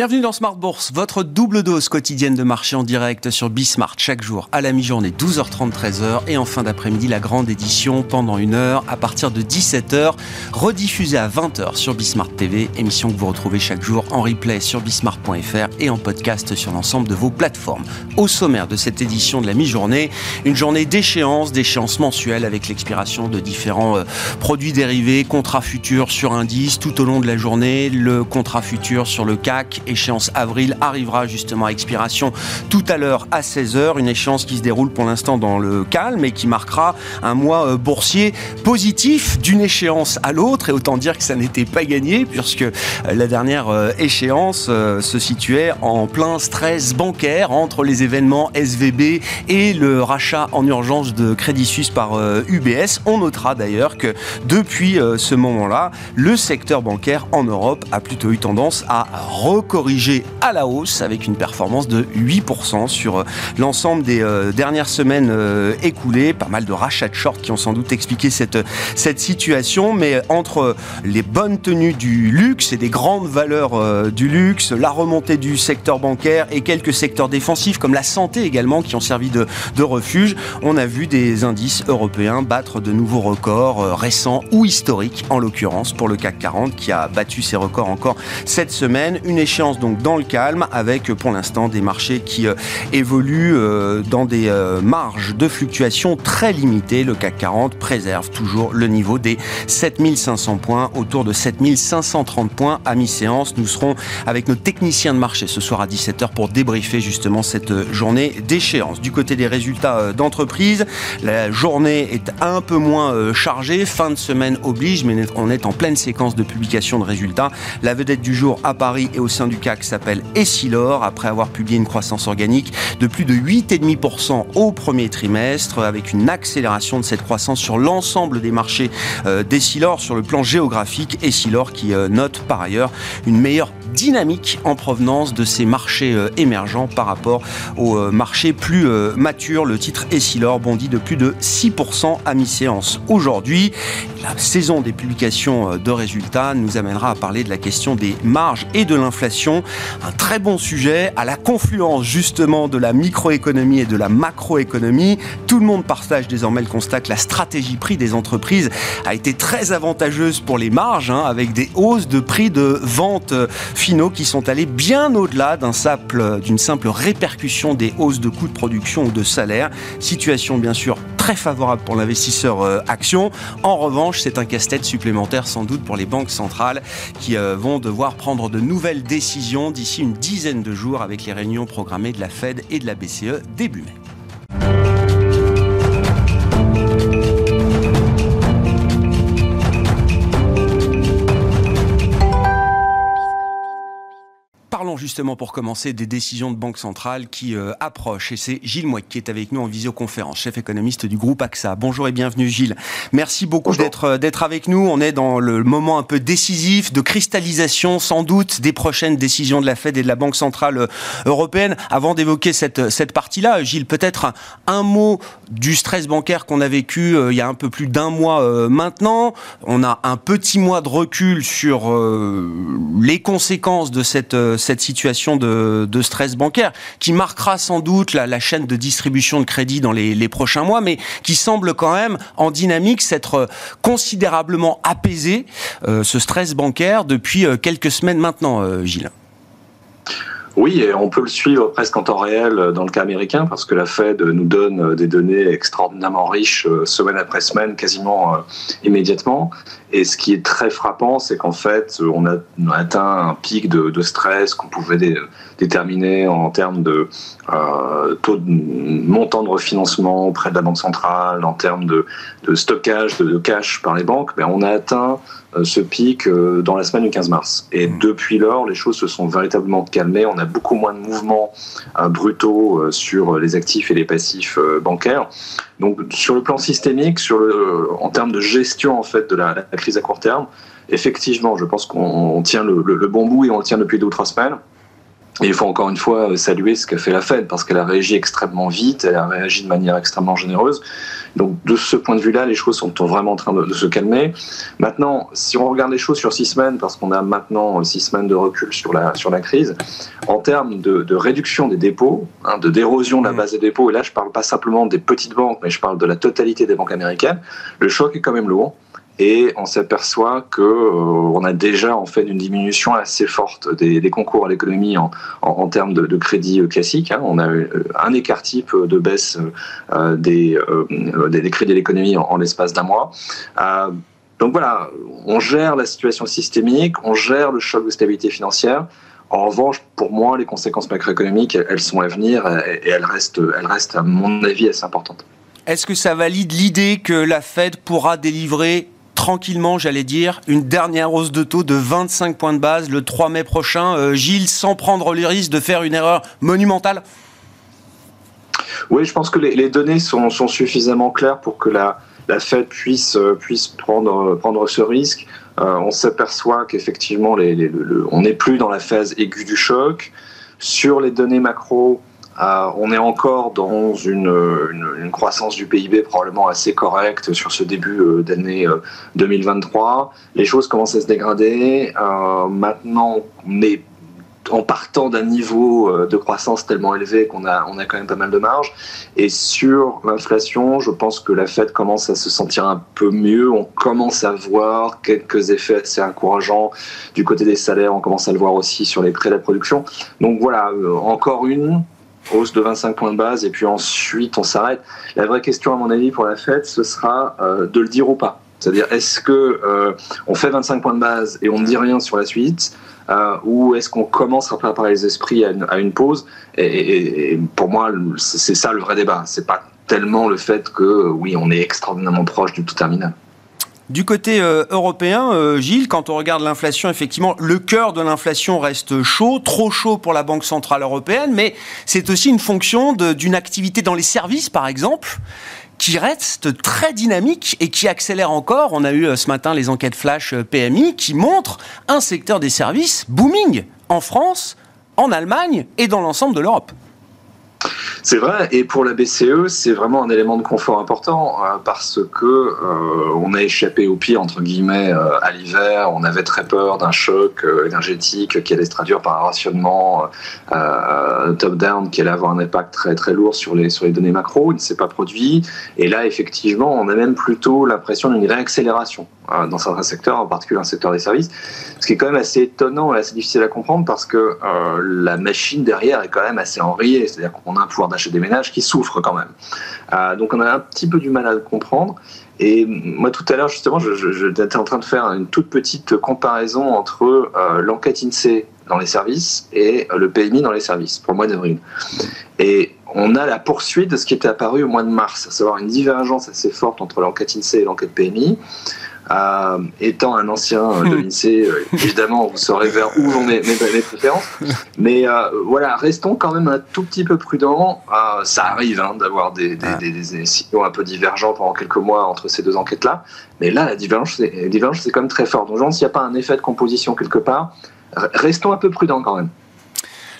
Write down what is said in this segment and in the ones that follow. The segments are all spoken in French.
Bienvenue dans Smart Bourse, votre double dose quotidienne de marché en direct sur Bismart chaque jour à la mi-journée 12h30 13h et en fin d'après-midi la grande édition pendant une heure à partir de 17h rediffusée à 20h sur Bismart TV, émission que vous retrouvez chaque jour en replay sur bismart.fr et en podcast sur l'ensemble de vos plateformes. Au sommaire de cette édition de la mi-journée, une journée d'échéance, d'échéance mensuelle avec l'expiration de différents euh, produits dérivés, contrats futurs sur indice tout au long de la journée, le contrat futur sur le CAC échéance avril arrivera justement à expiration tout à l'heure à 16h, une échéance qui se déroule pour l'instant dans le calme et qui marquera un mois euh, boursier positif d'une échéance à l'autre et autant dire que ça n'était pas gagné puisque euh, la dernière euh, échéance se situait en plein stress bancaire entre les événements SVB et le rachat en urgence de Crédit Suisse par UBS. On notera d'ailleurs que depuis ce moment-là, le secteur bancaire en Europe a plutôt eu tendance à recorriger corrigé à la hausse avec une performance de 8% sur euh, l'ensemble des euh, dernières semaines euh, écoulées. Pas mal de rachats de short qui ont sans doute expliqué cette, cette situation, mais entre les bonnes tenues du luxe et des grandes valeurs du luxe, la remontée du secteur bancaire et quelques secteurs défensifs comme la santé également qui ont servi de, de refuge, on a vu des indices européens battre de nouveaux records récents ou historiques en l'occurrence pour le CAC 40 qui a battu ses records encore cette semaine. Une échéance donc dans le calme avec pour l'instant des marchés qui euh, évoluent euh, dans des euh, marges de fluctuation très limitées. Le CAC 40 préserve toujours le niveau des 7500 points, autour de 7530 points à mi-séance. Nous serons avec nos techniciens de marché ce soir à 17h pour débriefer justement cette journée d'échéance. Du côté des résultats d'entreprise, la journée est un peu moins chargée. Fin de semaine oblige, mais on est en pleine séquence de publication de résultats. La vedette du jour à Paris et au sein du CAC s'appelle Essilor, après avoir publié une croissance organique de plus de 8,5% au premier trimestre, avec une accélération de cette croissance sur l'ensemble des marchés euh, d'Essilor sur le plan géographique. Essilor qui euh, note par ailleurs une meilleure dynamique en provenance de ces marchés euh, émergents par rapport aux marchés plus matures. Le titre Essilor bondit de plus de 6% à mi-séance aujourd'hui. La saison des publications de résultats nous amènera à parler de la question des marges et de l'inflation un très bon sujet à la confluence justement de la microéconomie et de la macroéconomie. Tout le monde partage désormais le constat que la stratégie prix des entreprises a été très avantageuse pour les marges, hein, avec des hausses de prix de vente finaux qui sont allées bien au-delà d'une simple, simple répercussion des hausses de coûts de production ou de salaire. Situation bien sûr favorable pour l'investisseur euh, action. En revanche, c'est un casse-tête supplémentaire sans doute pour les banques centrales qui euh, vont devoir prendre de nouvelles décisions d'ici une dizaine de jours avec les réunions programmées de la Fed et de la BCE début mai. Justement pour commencer des décisions de banque centrale qui euh, approchent. Et c'est Gilles Mouek qui est avec nous en visioconférence, chef économiste du groupe AXA. Bonjour et bienvenue Gilles. Merci beaucoup d'être euh, d'être avec nous. On est dans le moment un peu décisif de cristallisation sans doute des prochaines décisions de la Fed et de la Banque centrale euh, européenne. Avant d'évoquer cette cette partie-là, Gilles, peut-être un, mot du stress bancaire qu'on a vécu il y a un peu plus d'un mois maintenant. On a un petit mois de recul sur les conséquences de cette cette situation de, stress bancaire qui marquera sans doute la, chaîne de distribution de crédit dans les, prochains mois, mais qui semble quand même en dynamique s'être considérablement apaisé, euh, ce stress bancaire, depuis euh, quelques semaines maintenant, euh, Gilles. Oui, et on peut le suivre presque en temps réel dans le cas américain parce que la Fed nous donne des données extraordinairement riches semaine après semaine, quasiment immédiatement. Et ce qui est très frappant, c'est qu'en fait, on a, atteint un pic de, stress qu'on pouvait déterminer en termes de euh, taux de montant de refinancement auprès de la Banque centrale, en termes de, stockage de, cash par les banques. Mais on a atteint euh, ce pic euh, dans la semaine du 15 mars. Et mmh. depuis lors, les choses se sont véritablement calmées. On a beaucoup moins de mouvements brutaux sur les actifs et les passifs bancaires. Donc sur le plan systémique, sur le, en termes de gestion en fait de la, crise à court terme, effectivement, je pense qu'on tient le, bon bout et on le tient depuis deux ou trois semaines. Et il faut encore une fois saluer ce qu'a fait la Fed parce qu'elle a réagi extrêmement vite, elle a réagi de manière extrêmement généreuse. Donc de ce point de vue-là, les choses sont vraiment en train de, se calmer. Maintenant, si on regarde les choses sur six semaines, parce qu'on a maintenant six semaines de recul sur la, sur la crise, en termes de, de réduction des dépôts, hein, de d'érosion de la mmh. base des dépôts, et là je parle pas simplement des petites banques, mais je parle de la totalité des banques américaines, le choc est quand même lourd et on s'aperçoit que euh, on a déjà en fait une diminution assez forte des, concours à l'économie en, en, termes de, crédit classique. Hein. On a euh, un écart type de baisse euh, des, des, crédits à l'économie en, l'espace d'un mois. donc voilà, on gère la situation systémique, on gère le choc de stabilité financière. En revanche, pour moi, les conséquences macroéconomiques, elles sont à venir et elles restent, elles restent à mon avis, assez importantes. Est-ce que ça valide l'idée que la Fed pourra délivrer tranquillement, j'allais dire, une dernière hausse de taux de 25 points de base le 3 mai prochain. Euh, Gilles, sans prendre le risque de faire une erreur monumentale? Oui, je pense que les, données sont, suffisamment claires pour que la, Fed puisse, euh, puisse prendre, ce risque. Euh, on s'aperçoit qu'effectivement, on n'est plus dans la phase aiguë du choc. Sur les données macro, euh, on est encore dans une, croissance du PIB probablement assez correcte sur ce début euh, d'année 2023. Euh, Les choses commencent à se dégrader. maintenant, on est en partant d'un niveau de croissance tellement élevé qu'on a, on a quand même pas mal de marge. Et sur l'inflation, je pense que la Fed commence à se sentir un peu mieux. On commence à voir quelques effets assez encourageants du côté des salaires. On commence à le voir aussi sur les prêts de la production. Donc voilà, encore une hausse de 25 points de base, et puis ensuite on s'arrête. La vraie question, à mon avis, pour la fête, ce sera euh, de le dire ou pas. C'est-à-dire, est-ce que euh, on fait 25 points de base et on ne dit rien sur la suite, euh, ou est-ce qu'on commence à préparer les esprits à une, pause? Et, pour moi, c'est ça le vrai débat. C'est pas tellement le fait que oui, on est extraordinairement proche du tout terminal. Du côté euh, européen, euh, Gilles, quand on regarde l'inflation, effectivement, le cœur de l'inflation reste chaud, trop chaud pour la Banque Centrale Européenne, mais c'est aussi une fonction d'une activité dans les services, par exemple, qui reste très dynamique et qui accélère encore. On a eu euh, ce matin les enquêtes flash PMI qui montrent un secteur des services booming en France, en Allemagne et dans l'ensemble de l'Europe. C'est vrai, et pour la BCE, c'est vraiment un élément de confort important euh, parce que euh, on a échappé au pire entre guillemets euh, à l'hiver. On avait très peur d'un choc énergétique qui allait se traduire par un rationnement top-down qui allait avoir un impact très très lourd sur les sur les données macro. Il ne s'est pas produit, et là effectivement, on a même plutôt l'impression d'une réaccélération dans certains secteurs, en particulier le secteur des services, ce qui est quand même assez étonnant et assez difficile à comprendre parce que la machine derrière est quand même assez enrayée, c'est-à-dire qu'on a un pouvoir d'achat des ménages qui souffrent quand même. Euh, donc on a un petit peu du mal à le comprendre. Et moi, tout à l'heure, justement, j'étais en train de faire une toute petite comparaison entre euh, l'enquête INSEE dans les services et euh, le PMI dans les services pour le mois d'avril. Et on a la poursuite de ce qui était apparu au mois de mars, à savoir une divergence assez forte entre l'enquête INSEE et l'enquête PMI. Euh, étant un ancien de hmm. l'INSEE, euh, évidemment, vous saurez vers où vont mes, mes, préférences. Mais euh, voilà, restons quand même un tout petit peu prudents. ça arrive hein, d'avoir des, des, des, signaux un peu divergents pendant quelques mois entre ces deux enquêtes-là. Mais là, la divergence, c'est quand même très fort. Donc, s'il n'y a pas un effet de composition quelque part, restons un peu prudents quand même.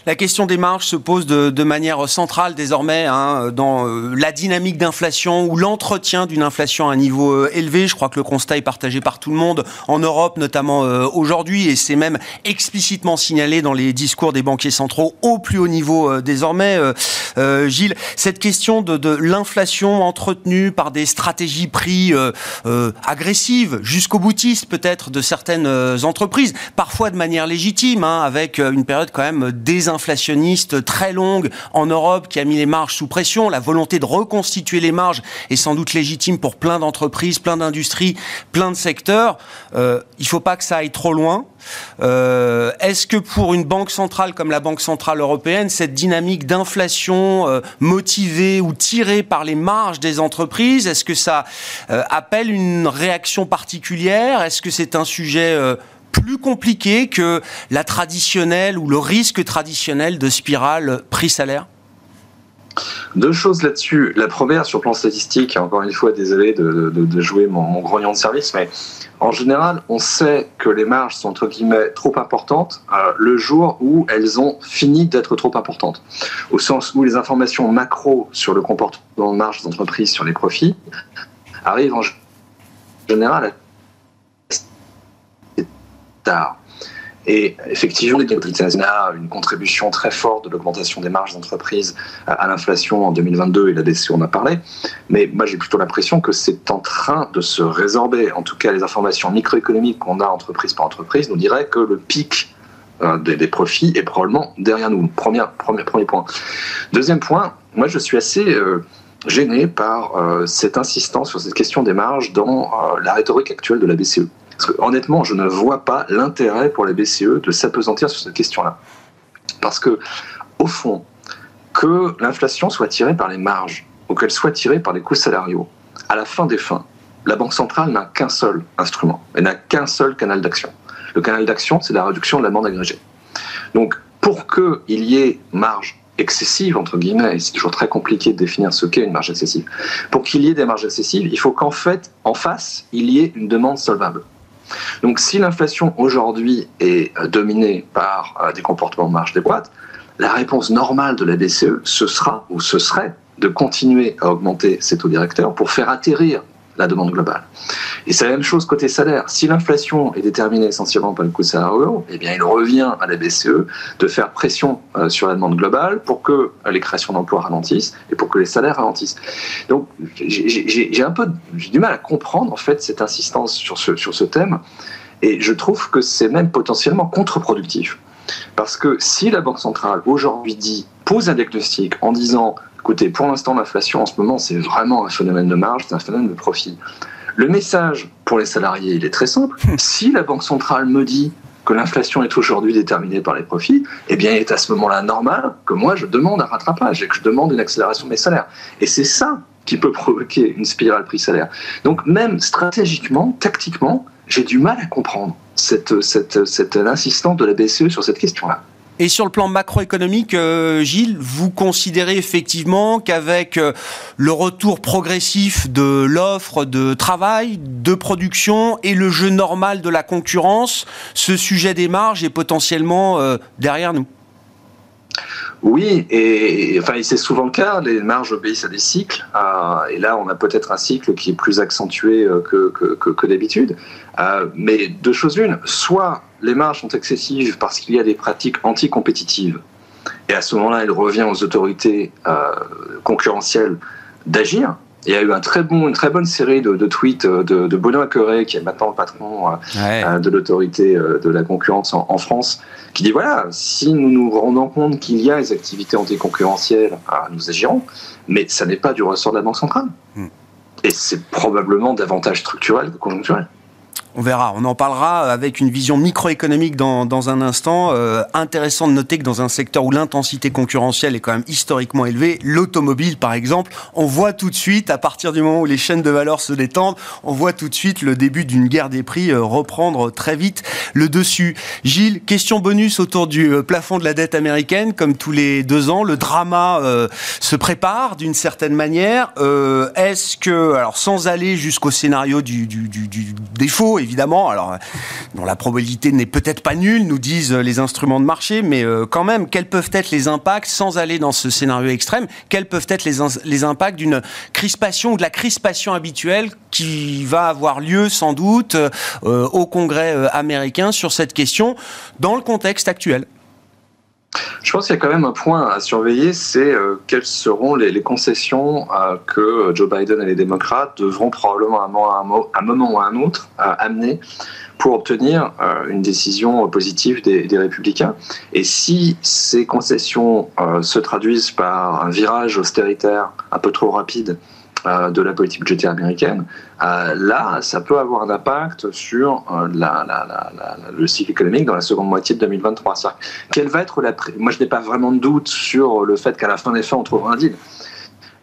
La question des marges se pose de, manière centrale désormais hein, dans euh, la dynamique d'inflation ou l'entretien d'une inflation à un niveau euh, élevé. Je crois que le constat est partagé par tout le monde en Europe, notamment euh, aujourd'hui, et c'est même explicitement signalé dans les discours des banquiers centraux au plus haut niveau désormais. Gilles, cette question de, l'inflation entretenue par des stratégies prix agressives, jusqu'au boutiste peut-être de certaines entreprises, parfois de manière légitime, hein, avec une période quand même désinflationniste inflationniste très longue en Europe qui a mis les marges sous pression. La volonté de reconstituer les marges est sans doute légitime pour plein d'entreprises, plein d'industries, plein de secteurs. Euh, il ne faut pas que ça aille trop loin. Euh, est-ce que pour une banque centrale comme la Banque centrale européenne, cette dynamique d'inflation euh, motivée ou tirée par les marges des entreprises, est-ce que ça appelle une réaction particulière? Est-ce que c'est un sujet plus compliqué que la traditionnelle ou le risque traditionnel de spirale prix-salaire? Deux choses là-dessus. La première, sur le plan statistique, encore une fois, désolé de, jouer mon, grognon de service, mais en général, on sait que les marges sont entre guillemets trop importantes euh, le jour où elles ont fini d'être trop importantes. Au sens où les informations macro sur le comportement de marge d'entreprise sur les profits arrivent en général tard. Et effectivement, l'État a une contribution très forte de l'augmentation des marges d'entreprise à l'inflation en 2022, et la BCE en a parlé. Mais moi, j'ai plutôt l'impression que c'est en train de se résorber. En tout cas, les informations microéconomiques qu'on a entreprise par entreprise nous diraient que le pic euh, des, profits est probablement derrière nous. Premier, premier, premier point. Deuxième point, moi, je suis assez... Euh, gêné par euh, cette insistance sur cette question des marges dans la rhétorique actuelle de la BCE. Parce que, honnêtement, je ne vois pas l'intérêt pour la BCE de s'apesantir sur cette question-là. Parce que, au fond, que l'inflation soit tirée par les marges ou qu'elle soit tirée par les coûts salariaux, à la fin des fins, la Banque centrale n'a qu'un seul instrument, elle n'a qu'un seul canal d'action. Le canal d'action, c'est la réduction de la demande agrégée. Donc, pour qu'il y ait marge excessive, entre guillemets, et c'est toujours très compliqué de définir ce qu'est une marge excessive, pour qu'il y ait des marges excessives, il faut qu'en fait, en face, il y ait une demande solvable. Donc si l'inflation aujourd'hui est euh, dominée par euh, des comportements de marge des boîtes, la réponse normale de la BCE, ce sera ou ce serait de continuer à augmenter ses taux directeurs pour faire atterrir la demande globale. Et c'est la même chose côté salaire. Si l'inflation est déterminée essentiellement par le coût salarial, eh bien, il revient à la BCE de faire pression euh, sur la demande globale pour que les créations d'emplois ralentissent et pour que les salaires ralentissent. Donc, j'ai un peu du mal à comprendre en fait cette insistance sur ce, sur ce thème, et je trouve que c'est même potentiellement contre-productif. Parce que si la Banque centrale aujourd'hui dit, pose un diagnostic en disant Écoutez, pour l'instant, l'inflation en ce moment, c'est vraiment un phénomène de marge, c'est un phénomène de profit. Le message pour les salariés, il est très simple. Si la Banque centrale me dit que l'inflation est aujourd'hui déterminée par les profits, eh bien, il est à ce moment-là normal que moi, je demande un rattrapage et que je demande une accélération de mes salaires. Et c'est ça qui peut provoquer une spirale prix-salaire. Donc, même stratégiquement, tactiquement, j'ai du mal à comprendre cette, cette, cette insistance de la BCE sur cette question-là. Et sur le plan macroéconomique, euh, Gilles, vous considérez effectivement qu'avec euh, le retour progressif de l'offre de travail, de production et le jeu normal de la concurrence, ce sujet des marges est potentiellement euh, derrière nous? Oui, et enfin, c'est souvent le cas, les marges obéissent à des cycles, et là on a peut-être un cycle qui est plus accentué que, que, d'habitude, mais deux choses une, soit les marges sont excessives parce qu'il y a des pratiques anticompétitives. Et à ce moment-là, il revient aux autorités euh, concurrentielles d'agir. Il y a eu un très bon, une très bonne série de, tweets de, de, Benoît Curé, qui est maintenant le patron euh, euh, de l'autorité de la concurrence en, France, qui dit voilà, si nous nous rendons compte qu'il y a des activités anticoncurrentielles, nous agirons, mais ça n'est pas du ressort de la Banque centrale. Hmm. Et c'est probablement davantage structurel que conjoncturel. On verra, on en parlera avec une vision microéconomique dans, dans un instant. Euh, intéressant de noter que dans un secteur où l'intensité concurrentielle est quand même historiquement élevée, l'automobile par exemple, on voit tout de suite, à partir du moment où les chaînes de valeur se détendent, on voit tout de suite le début d'une guerre des prix euh, reprendre très vite le dessus. Gilles, question bonus autour du euh, plafond de la dette américaine, comme tous les deux ans, le drama se prépare d'une certaine manière. Est-ce que, alors sans aller jusqu'au scénario du, défaut, évidemment, alors dont la probabilité n'est peut-être pas nulle, nous disent les instruments de marché, mais euh, quand même, quels peuvent être les impacts, sans aller dans ce scénario extrême, quels peuvent être les, impacts d'une crispation ou de la crispation habituelle qui va avoir lieu sans doute euh, au Congrès euh, américain sur cette question dans le contexte actuel? Je pense qu'il y a quand même un point à surveiller, c'est euh, quelles seront les, concessions euh, que Joe Biden et les démocrates devront probablement à un, moment ou à un autre euh, amener pour obtenir une décision positive des, républicains. Et si ces concessions se traduisent par un virage austéritaire un peu trop rapide euh, de la politique budgétaire américaine, euh, là, ça peut avoir un impact sur euh, le cycle économique dans la seconde moitié de 2023. Quelle va être la Moi, je n'ai pas vraiment de doute sur le fait qu'à la fin des fins, on trouvera un deal.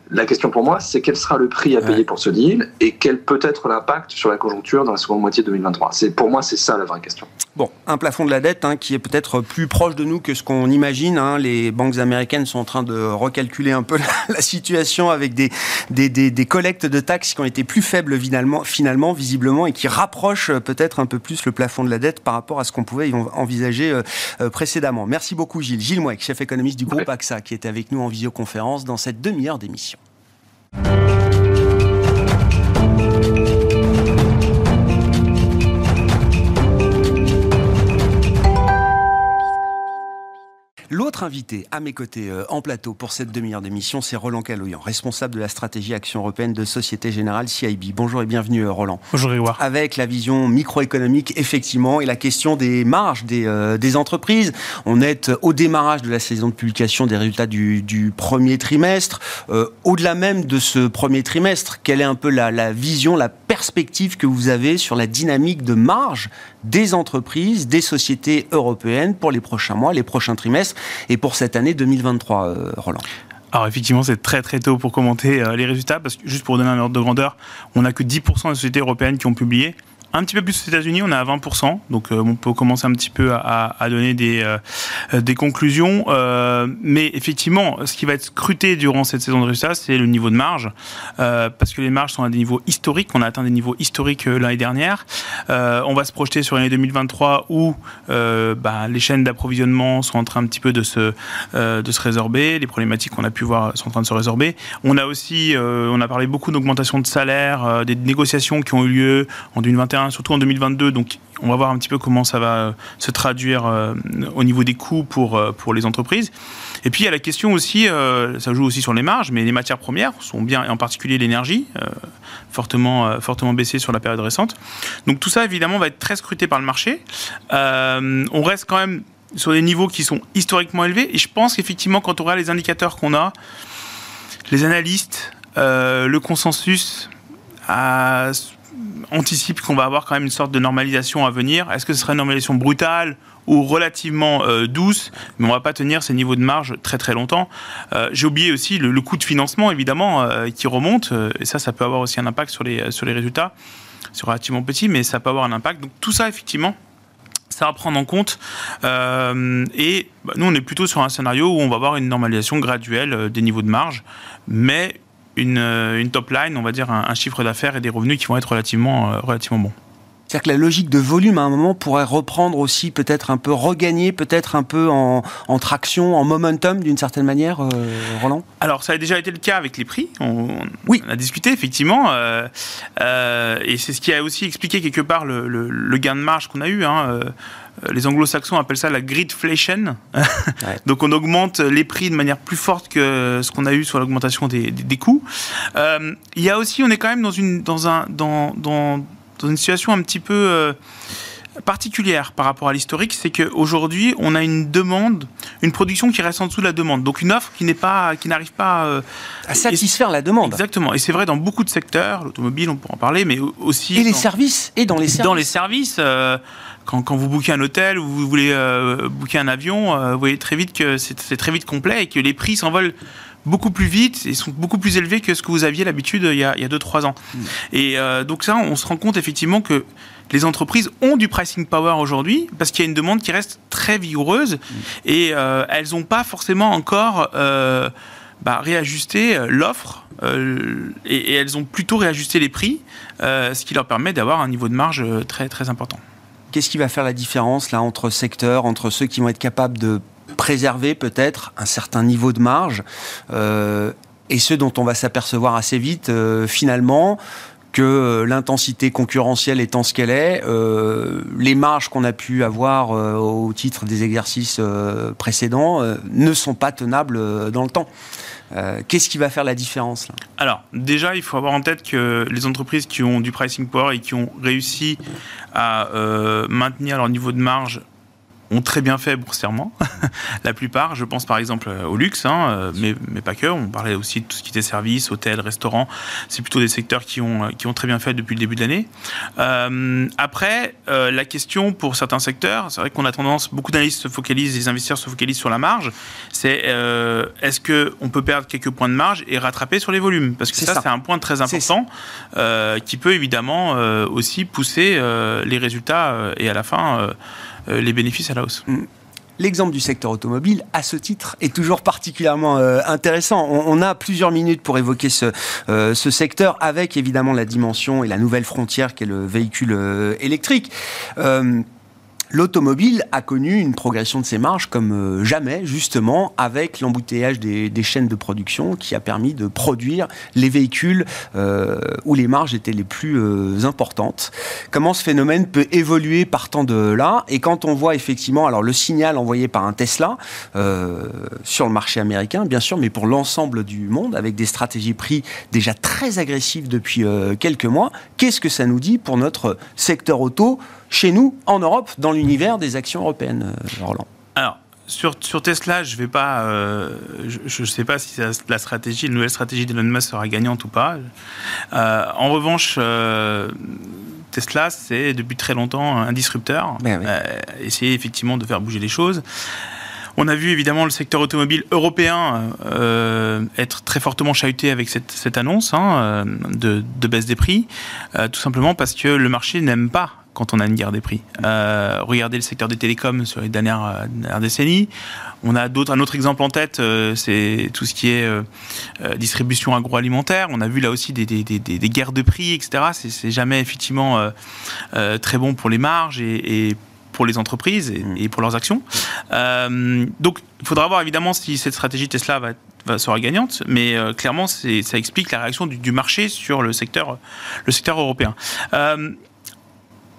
La question pour moi, c'est quel sera le prix à payer pour ce deal et quel peut être l'impact sur la conjoncture dans la seconde moitié de 2023. C'est pour moi, c'est ça la vraie question. Bon, un plafond de la dette hein, qui est peut-être plus proche de nous que ce qu'on imagine. Hein. Les banques américaines sont en train de recalculer un peu la, situation avec des des, des, collectes de taxes qui ont été plus faibles finalement, finalement visiblement, et qui rapprochent peut-être un peu plus le plafond de la dette par rapport à ce qu'on pouvait envisager euh, euh, précédemment. Merci beaucoup Gilles. Gilles Mouek, chef économiste du groupe AXA, qui était avec nous en visioconférence dans cette demi-heure d'émission. Thank you. L'autre invité à mes côtés euh, en plateau pour cette demi-heure d'émission, c'est Roland Caloyan, responsable de la stratégie Action européenne de Société Générale CIB. Bonjour et bienvenue euh, Roland. Bonjour Édouard. Avec la vision microéconomique effectivement et la question des marges des, euh, des, entreprises. On est au démarrage de la saison de publication des résultats du, du premier trimestre. Au-delà même de ce premier trimestre, quelle est un peu la, la vision, la perspective que vous avez sur la dynamique de marge des entreprises, des sociétés européennes pour les prochains mois, les prochains trimestres? Et pour cette année 2023, euh, Roland. Alors effectivement, c'est très très tôt pour commenter euh, les résultats, parce que juste pour donner un ordre de grandeur, on n'a que 10% des sociétés européennes qui ont publié un petit peu plus aux États-Unis, on est à 20%, donc euh, on peut commencer un petit peu à, donner des, euh, conclusions. Euh, mais effectivement, ce qui va être scruté durant cette saison de résultats, c'est le niveau de marge, parce que les marges sont à des niveaux historiques, on a atteint des niveaux historiques l'année dernière. on va se projeter sur l'année 2023 où bah, les chaînes d'approvisionnement sont en train un petit peu de se, de se résorber, les problématiques qu'on a pu voir sont en train de se résorber. On a aussi, on a parlé beaucoup d'augmentation de salaire, des négociations qui ont eu lieu en 2021 surtout en 2022. Donc, on va voir un petit peu comment ça va euh, se traduire euh, au niveau des coûts pour, euh, pour les entreprises. Et puis, il y a la question aussi, ça joue aussi sur les marges, mais les matières premières sont bien, et en particulier l'énergie, fortement, fortement baissé sur la période récente. Donc, tout ça, évidemment, va être très scruté par le marché. on reste quand même sur des niveaux qui sont historiquement élevés. Et je pense qu'effectivement, quand on regarde les indicateurs qu'on a, les analystes, le consensus, anticipe qu'on va avoir quand même une sorte de normalisation à venir. Est-ce que ce serait une normalisation brutale ou relativement euh, douce, mais on va pas tenir ces niveaux de marge très très longtemps. Euh, j'ai oublié aussi le, coût de financement, évidemment, euh, qui remonte, et ça, ça peut avoir aussi un impact sur les, sur les résultats. C'est relativement petit, mais ça peut avoir un impact. Donc tout ça, effectivement, ça va prendre en compte. et bah, nous, on est plutôt sur un scénario où on va avoir une normalisation graduelle des niveaux de marge, mais euh, une, top line, on va dire un, chiffre d'affaires et des revenus qui vont être relativement, euh, relativement bons. C'est-à-dire que la logique de volume, à un moment, pourrait reprendre aussi, peut-être un peu, regagner peut-être un peu en, traction, en momentum, d'une certaine manière, euh, Roland? Alors, ça a déjà été le cas avec les prix. On, oui. on a discuté, effectivement. et c'est ce qui a aussi expliqué quelque part le, gain de marge qu'on a eu. Hein, les anglo-saxons appellent ça la gridflation. Donc on augmente les prix de manière plus forte que ce qu'on a eu sur l'augmentation des, coûts. Euh, il y a aussi, on est quand même dans une, dans un, dans, dans, une situation un petit peu euh, particulière par rapport à l'historique, c'est qu'aujourd'hui, on a une demande, une production qui reste en dessous de la demande. Donc une offre qui n'est pas, qui n'arrive pas à satisfaire la demande. Exactement. Et c'est vrai dans beaucoup de secteurs, l'automobile, on pourra en parler, mais aussi et les services et dans les services. Dans les services quand, vous bookez un hôtel ou vous voulez euh, booker un avion, euh, vous voyez très vite que c'est très vite complet et que les prix s'envolent beaucoup plus vite et sont beaucoup plus élevés que ce que vous aviez l'habitude il y a 2-3 ans. Mm. Et euh, donc ça, on se rend compte effectivement que les entreprises ont du pricing power aujourd'hui parce qu'il y a une demande qui reste très vigoureuse mm. et elles n'ont pas forcément encore bah, réajusté l'offre et, et, elles ont plutôt réajusté les prix, ce qui leur permet d'avoir un niveau de marge très très important. Qu'est-ce qui va faire la différence là entre secteurs, entre ceux qui vont être capables de préserver peut-être un certain niveau de marge euh, et ceux dont on va s'apercevoir assez vite euh, finalement que euh, l'intensité concurrentielle étant ce qu'elle est, les marges qu'on a pu avoir au titre des exercices précédents ne sont pas tenables dans le temps. Qu'est-ce qui va faire la différence Alors, déjà, il faut avoir en tête que les entreprises qui ont du pricing power et qui ont réussi à maintenir leur niveau de marge ont très bien fait boursièrement, la plupart. Je pense par exemple au luxe, hein, mais, mais, pas que. On parlait aussi de tout ce qui était services, hôtels, restaurants. C'est plutôt des secteurs qui ont, qui ont très bien fait depuis le début de l'année. Euh, après, euh, la question pour certains secteurs, c'est vrai qu'on a tendance, beaucoup d'analystes se focalisent, les investisseurs se focalisent sur la marge. C'est euh, est-ce qu'on peut perdre quelques points de marge et rattraper sur les volumes? Parce que ça, c'est un point très important qui peut évidemment aussi pousser les résultats et à la fin les bénéfices à la hausse. Mm. L'exemple du secteur automobile, à ce titre, est toujours particulièrement euh, intéressant. On, a plusieurs minutes pour évoquer ce, euh, ce, secteur, avec évidemment la dimension et la nouvelle frontière qu'est le véhicule euh, électrique l'automobile a connu une progression de ses marges comme euh, jamais, justement, avec l'embouteillage des, chaînes de production qui a permis de produire les véhicules euh, où les marges étaient les plus euh, importantes. Comment ce phénomène peut évoluer partant de là? Et quand on voit effectivement, alors le signal envoyé par un Tesla sur le marché américain, bien sûr, mais pour l'ensemble du monde, avec des stratégies prix déjà très agressives depuis quelques mois, qu'est-ce que ça nous dit pour notre secteur auto chez nous, en Europe, dans l'univers des actions européennes, euh, Roland Alors, sur, sur, Tesla, je vais pas, euh, je ne sais pas si la stratégie, la nouvelle stratégie d'Elon Musk sera gagnante ou pas. Euh, en revanche, Tesla, c'est depuis très longtemps un disrupteur. Ben essayer effectivement de faire bouger les choses. On a vu évidemment le secteur automobile européen être très fortement chahuté avec cette, cette annonce hein, de, de, baisse des prix, tout simplement parce que le marché n'aime pas quand on a une guerre des prix. Euh, regardez le secteur des télécoms sur les dernières, euh, décennies. On a d'autres, un autre exemple en tête, euh, c'est tout ce qui est distribution agroalimentaire. On a vu là aussi des, guerres de prix, etc. C'est jamais effectivement très bon pour les marges et, pour les entreprises et, pour leurs actions. donc, il faudra voir évidemment si cette stratégie Tesla va, sera gagnante, mais clairement, ça explique la réaction du, marché sur le secteur, le secteur européen.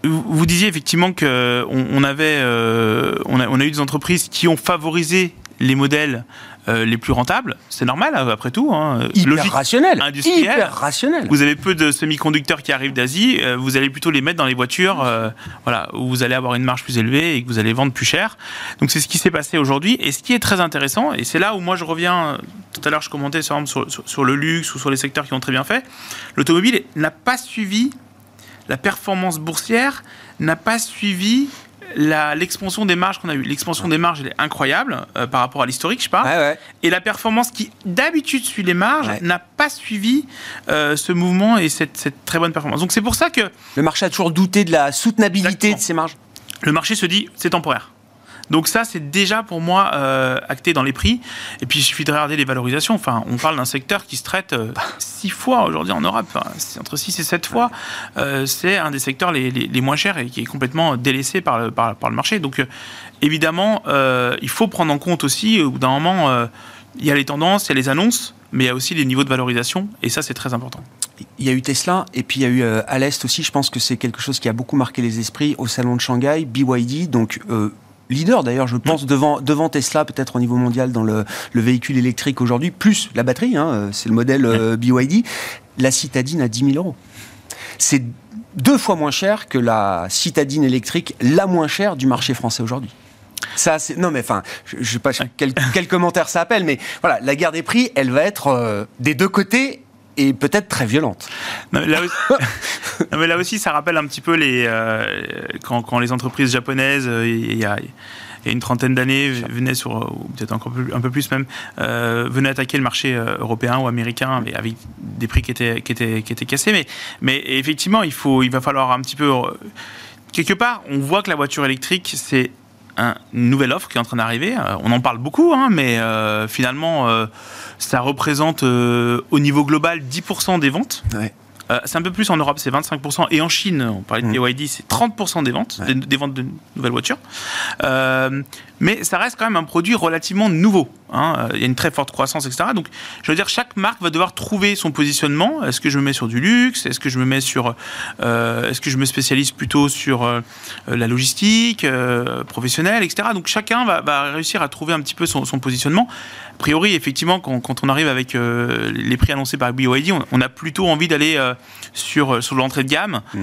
Vous disiez effectivement qu'on on avait, euh, on, a, on, a, eu des entreprises qui ont favorisé les modèles euh, les plus rentables. C'est normal, hein, après tout. Hein. Hyper Logique, rationnel. Hyper rationnel. Vous avez peu de semi-conducteurs qui arrivent d'Asie. Euh, vous allez plutôt les mettre dans les voitures, voilà, où vous allez avoir une marge plus élevée et que vous allez vendre plus cher. Donc c'est ce qui s'est passé aujourd'hui. Et ce qui est très intéressant, et c'est là où moi je reviens. Tout à l'heure, je commentais sur, sur, sur le luxe ou sur les secteurs qui ont très bien fait. L'automobile n'a pas suivi la performance boursière n'a pas suivi l'expansion des marges qu'on a eue. L'expansion des marges, elle est incroyable euh, par rapport à l'historique, je parle. Et la performance qui, d'habitude, suit les marges, n'a pas suivi euh, ce mouvement et cette, très bonne performance. Donc c'est pour ça que... Le marché a toujours douté de la soutenabilité de ces marges. Le marché se dit, c'est temporaire. Donc ça, c'est déjà pour moi euh, acté dans les prix. Et puis il suffit de regarder les valorisations. Enfin, on parle d'un secteur qui se traite euh, six fois aujourd'hui en Europe, entre 6 et 7 fois. Euh, c'est un des secteurs les, moins chers et qui est complètement délaissé par le, par, le marché. Donc évidemment, il faut prendre en compte aussi, au bout d'un moment, il y a les tendances, il y a les annonces, mais il y a aussi les niveaux de valorisation. Et ça, c'est très important il y a eu Tesla et puis il y a eu à l'Est aussi, je pense que c'est quelque chose qui a beaucoup marqué les esprits au salon de Shanghai, BYD, donc leader d'ailleurs, je pense, devant, devant Tesla, peut-être au niveau mondial dans le, véhicule électrique aujourd'hui, plus la batterie, hein, euh, c'est le modèle euh, BYD, la citadine à 10 000 euros. C'est deux fois moins cher que la citadine électrique la moins chère du marché français aujourd'hui. Ça, c'est non mais enfin, je, ne sais pas quel, commentaire ça appelle, mais voilà, la guerre des prix, elle va être euh, des deux côtés et peut-être très violente. là, aussi, mais là, aussi, ça rappelle un petit peu les, euh, quand, les entreprises japonaises, euh, il y, a, une trentaine d'années, venaient sur, ou peut-être encore un peu plus même, euh, attaquer le marché européen ou américain mais avec des prix qui étaient, qui étaient, qui étaient cassés. Mais, mais effectivement, il, faut, il va falloir un petit peu. Quelque part, on voit que la voiture électrique, c'est une nouvelle offre qui est en train d'arriver. on en parle beaucoup, hein, mais finalement ça représente euh, au niveau global 10% des ventes. Euh, c'est un peu plus en Europe, c'est 25%. Et en Chine, on parlait de BYD, mm. c'est 30% des ventes, des, ventes de nouvelles voitures. Mais ça reste quand même un produit relativement nouveau. Hein. Euh, il y a une très forte croissance, etc. Donc, je veux dire, chaque marque va devoir trouver son positionnement. Est-ce que je me mets sur du luxe? Est-ce que je me mets sur euh, Est-ce que je me spécialise plutôt sur euh, la logistique professionnelle, etc. Donc, chacun va, réussir à trouver un petit peu son, positionnement. A priori, effectivement, quand, on arrive avec les prix annoncés par BYD, on, a plutôt envie d'aller sur, sur l'entrée de gamme mm.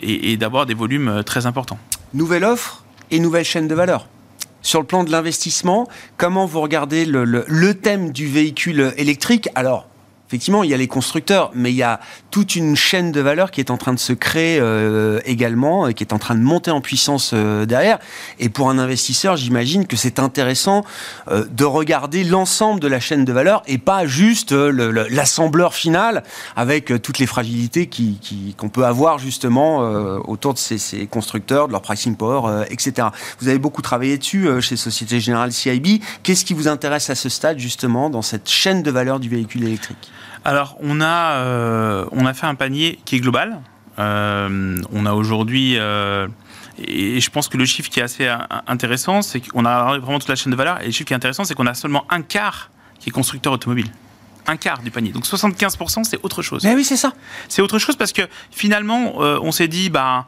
et, et d'avoir des volumes très importants. Nouvelle offre? Et nouvelle chaîne de valeur. Sur le plan de l'investissement, comment vous regardez le, le thème du véhicule électrique? Alors, effectivement, il y a les constructeurs, mais il y a toute une chaîne de valeur qui est en train de se créer euh, également, et qui est en train de monter en puissance euh, derrière. Et pour un investisseur, j'imagine que c'est intéressant euh, de regarder l'ensemble de la chaîne de valeur et pas juste l'assembleur final avec toutes les fragilités qu'on peut avoir justement autour de ces, ces, constructeurs, de leur pricing power, etc. Vous avez beaucoup travaillé dessus chez Société Générale CIB. Qu'est-ce qui vous intéresse à ce stade justement dans cette chaîne de valeur du véhicule électrique? Alors, on a, euh, on a fait un panier qui est global. Euh, on a aujourd'hui, euh, et je pense que le chiffre qui est assez intéressant, c'est qu'on a vraiment toute la chaîne de valeur. Et le chiffre qui est intéressant, c'est qu'on a seulement un quart qui est constructeur automobile un quart du panier. Donc 75%, c'est autre chose. Mais oui, c'est ça. C'est autre chose parce que finalement, on s'est dit, bah,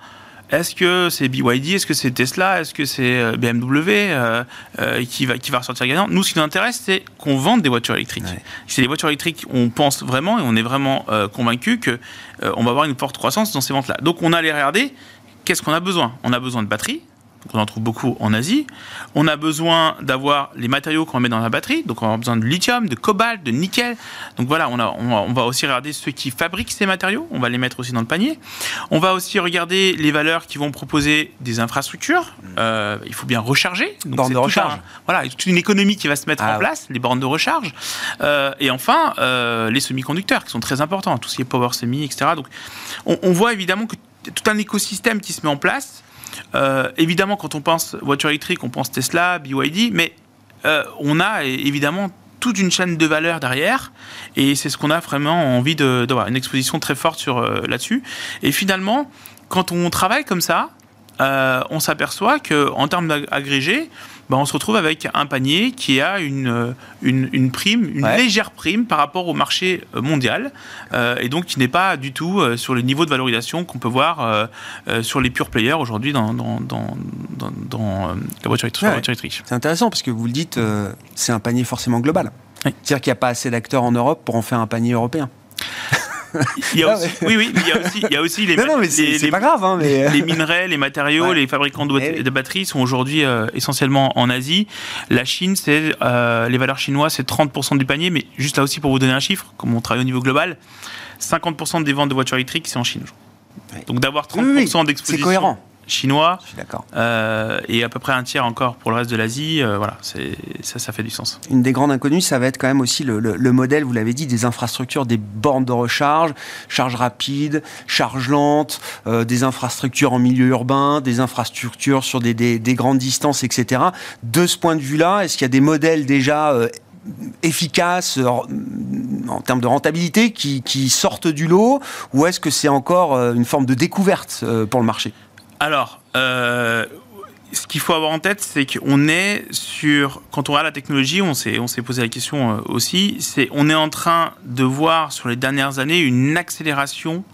est-ce que c'est BYD Est-ce que c'est Tesla? Est-ce que c'est euh, BMW euh, euh, qui, va, qui va ressortir gagnant? Nous, ce qui nous intéresse, c'est qu'on vende des voitures électriques. C'est des voitures électriques, on pense vraiment et on est vraiment convaincu qu'on on va avoir une forte croissance dans ces ventes-là. Donc, on allait regarder qu'est-ce qu'on a besoin? On a besoin de batteries, on en trouve beaucoup en Asie. On a besoin d'avoir les matériaux qu'on met dans la batterie, donc on a besoin de lithium, de cobalt, de nickel. Donc voilà, on, a, on, va, aussi regarder ceux qui fabriquent ces matériaux, on va les mettre aussi dans le panier. On va aussi regarder les valeurs qui vont proposer des infrastructures. Euh, il faut bien recharger. Donc bornes de recharge. voilà, toute une économie qui va se mettre ah en place, les bornes de recharge. Euh, et enfin, euh, les semi-conducteurs qui sont très importants, tout ce qui est power semi, etc. Donc on, on voit évidemment que tout un écosystème qui se met en place euh, évidemment, quand on pense voiture électrique, on pense Tesla, BYD, mais euh, on a évidemment toute une chaîne de valeur derrière, et c'est ce qu'on a vraiment envie d'avoir, une exposition très forte sur euh, là-dessus. Et finalement, quand on travaille comme ça, on s'aperçoit que en termes d'agrégé, bah, on se retrouve avec un panier qui a une, euh, une, prime, une légère prime par rapport au marché euh, mondial, euh, et donc qui n'est pas du tout sur le niveau de valorisation qu'on peut voir sur les pure players aujourd'hui dans, dans, dans, dans, la voiture électrique. C'est intéressant parce que vous le dites, c'est un panier forcément global. C'est-à-dire qu'il n'y a pas assez d'acteurs en Europe pour en faire un panier européen. Il y a aussi, oui, oui, il y a aussi, il y a aussi les, non, mais c'est pas grave, hein, mais... les minerais, les matériaux, les fabricants de, eh batteries sont aujourd'hui euh, essentiellement en Asie. La Chine, c'est euh, les valeurs chinoises, c'est 30% du panier, mais juste là aussi pour vous donner un chiffre, comme on travaille au niveau global, 50% des ventes de voitures électriques, c'est en Chine. Donc d'avoir 30% d'exposition. C'est cohérent chinois. Euh, et à peu près un tiers encore pour le reste de l'Asie. Euh, voilà, ça, ça fait du sens. Une des grandes inconnues, ça va être quand même aussi le, modèle, vous l'avez dit, des infrastructures, des bornes de recharge, charge rapide, charge lente, euh, des infrastructures en milieu urbain, des infrastructures sur des, grandes distances, etc. De ce point de vue-là, est-ce qu'il y a des modèles déjà efficaces en, termes de rentabilité qui, qui sortent du lot ou est-ce que c'est encore une forme de découverte pour le marché? Alors, euh, ce qu'il faut avoir en tête, c'est qu'on est sur, quand on regarde la technologie, on s'est, on s'est posé la question euh, aussi, c'est on est en train de voir sur les dernières années une accélération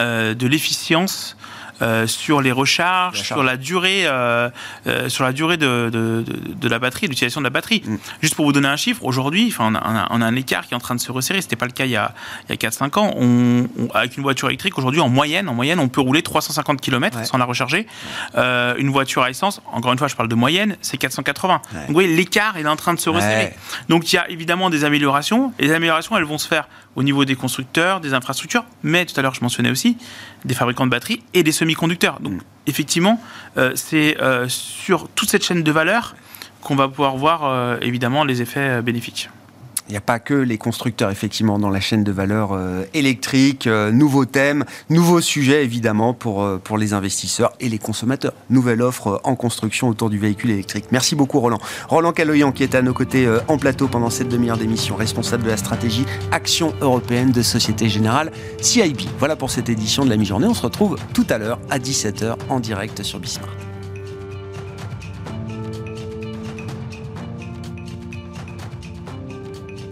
euh, de l'efficience euh, sur les recharges, sur la durée, euh, euh, sur la durée de, de, de, la batterie, l'utilisation de la batterie. Mm. Juste pour vous donner un chiffre, aujourd'hui, on, a, on a un écart qui est en train de se resserrer. C'était pas le cas il y a, il y a 4-5 ans. On, avec une voiture électrique, aujourd'hui, en moyenne, en moyenne, on peut rouler 350 km sans la recharger. une voiture à essence, encore une fois, je parle de moyenne, c'est 480. Donc, vous voyez, l'écart est en train de se resserrer. Donc, il y a évidemment des améliorations. Et les améliorations, elles vont se faire au niveau des constructeurs, des infrastructures, mais tout à l'heure, je mentionnais aussi des fabricants de batteries et des semi-conducteurs. Donc, effectivement, euh, c'est euh, sur toute cette chaîne de valeur qu'on va pouvoir voir euh, évidemment les effets bénéfiques. Il n'y a pas que les constructeurs, effectivement, dans la chaîne de valeur euh, électrique. Euh, nouveaux thèmes, nouveaux sujets, évidemment, pour, euh, pour les investisseurs et les consommateurs. Nouvelle offre en construction autour du véhicule électrique. Merci beaucoup, Roland. Roland Caloyan, qui est à nos côtés en plateau pendant cette demi-heure d'émission, responsable de la stratégie Action européenne de Société Générale CIB. Voilà pour cette édition de la mi-journée. On se retrouve tout à l'heure à 17h en direct sur Bismarck.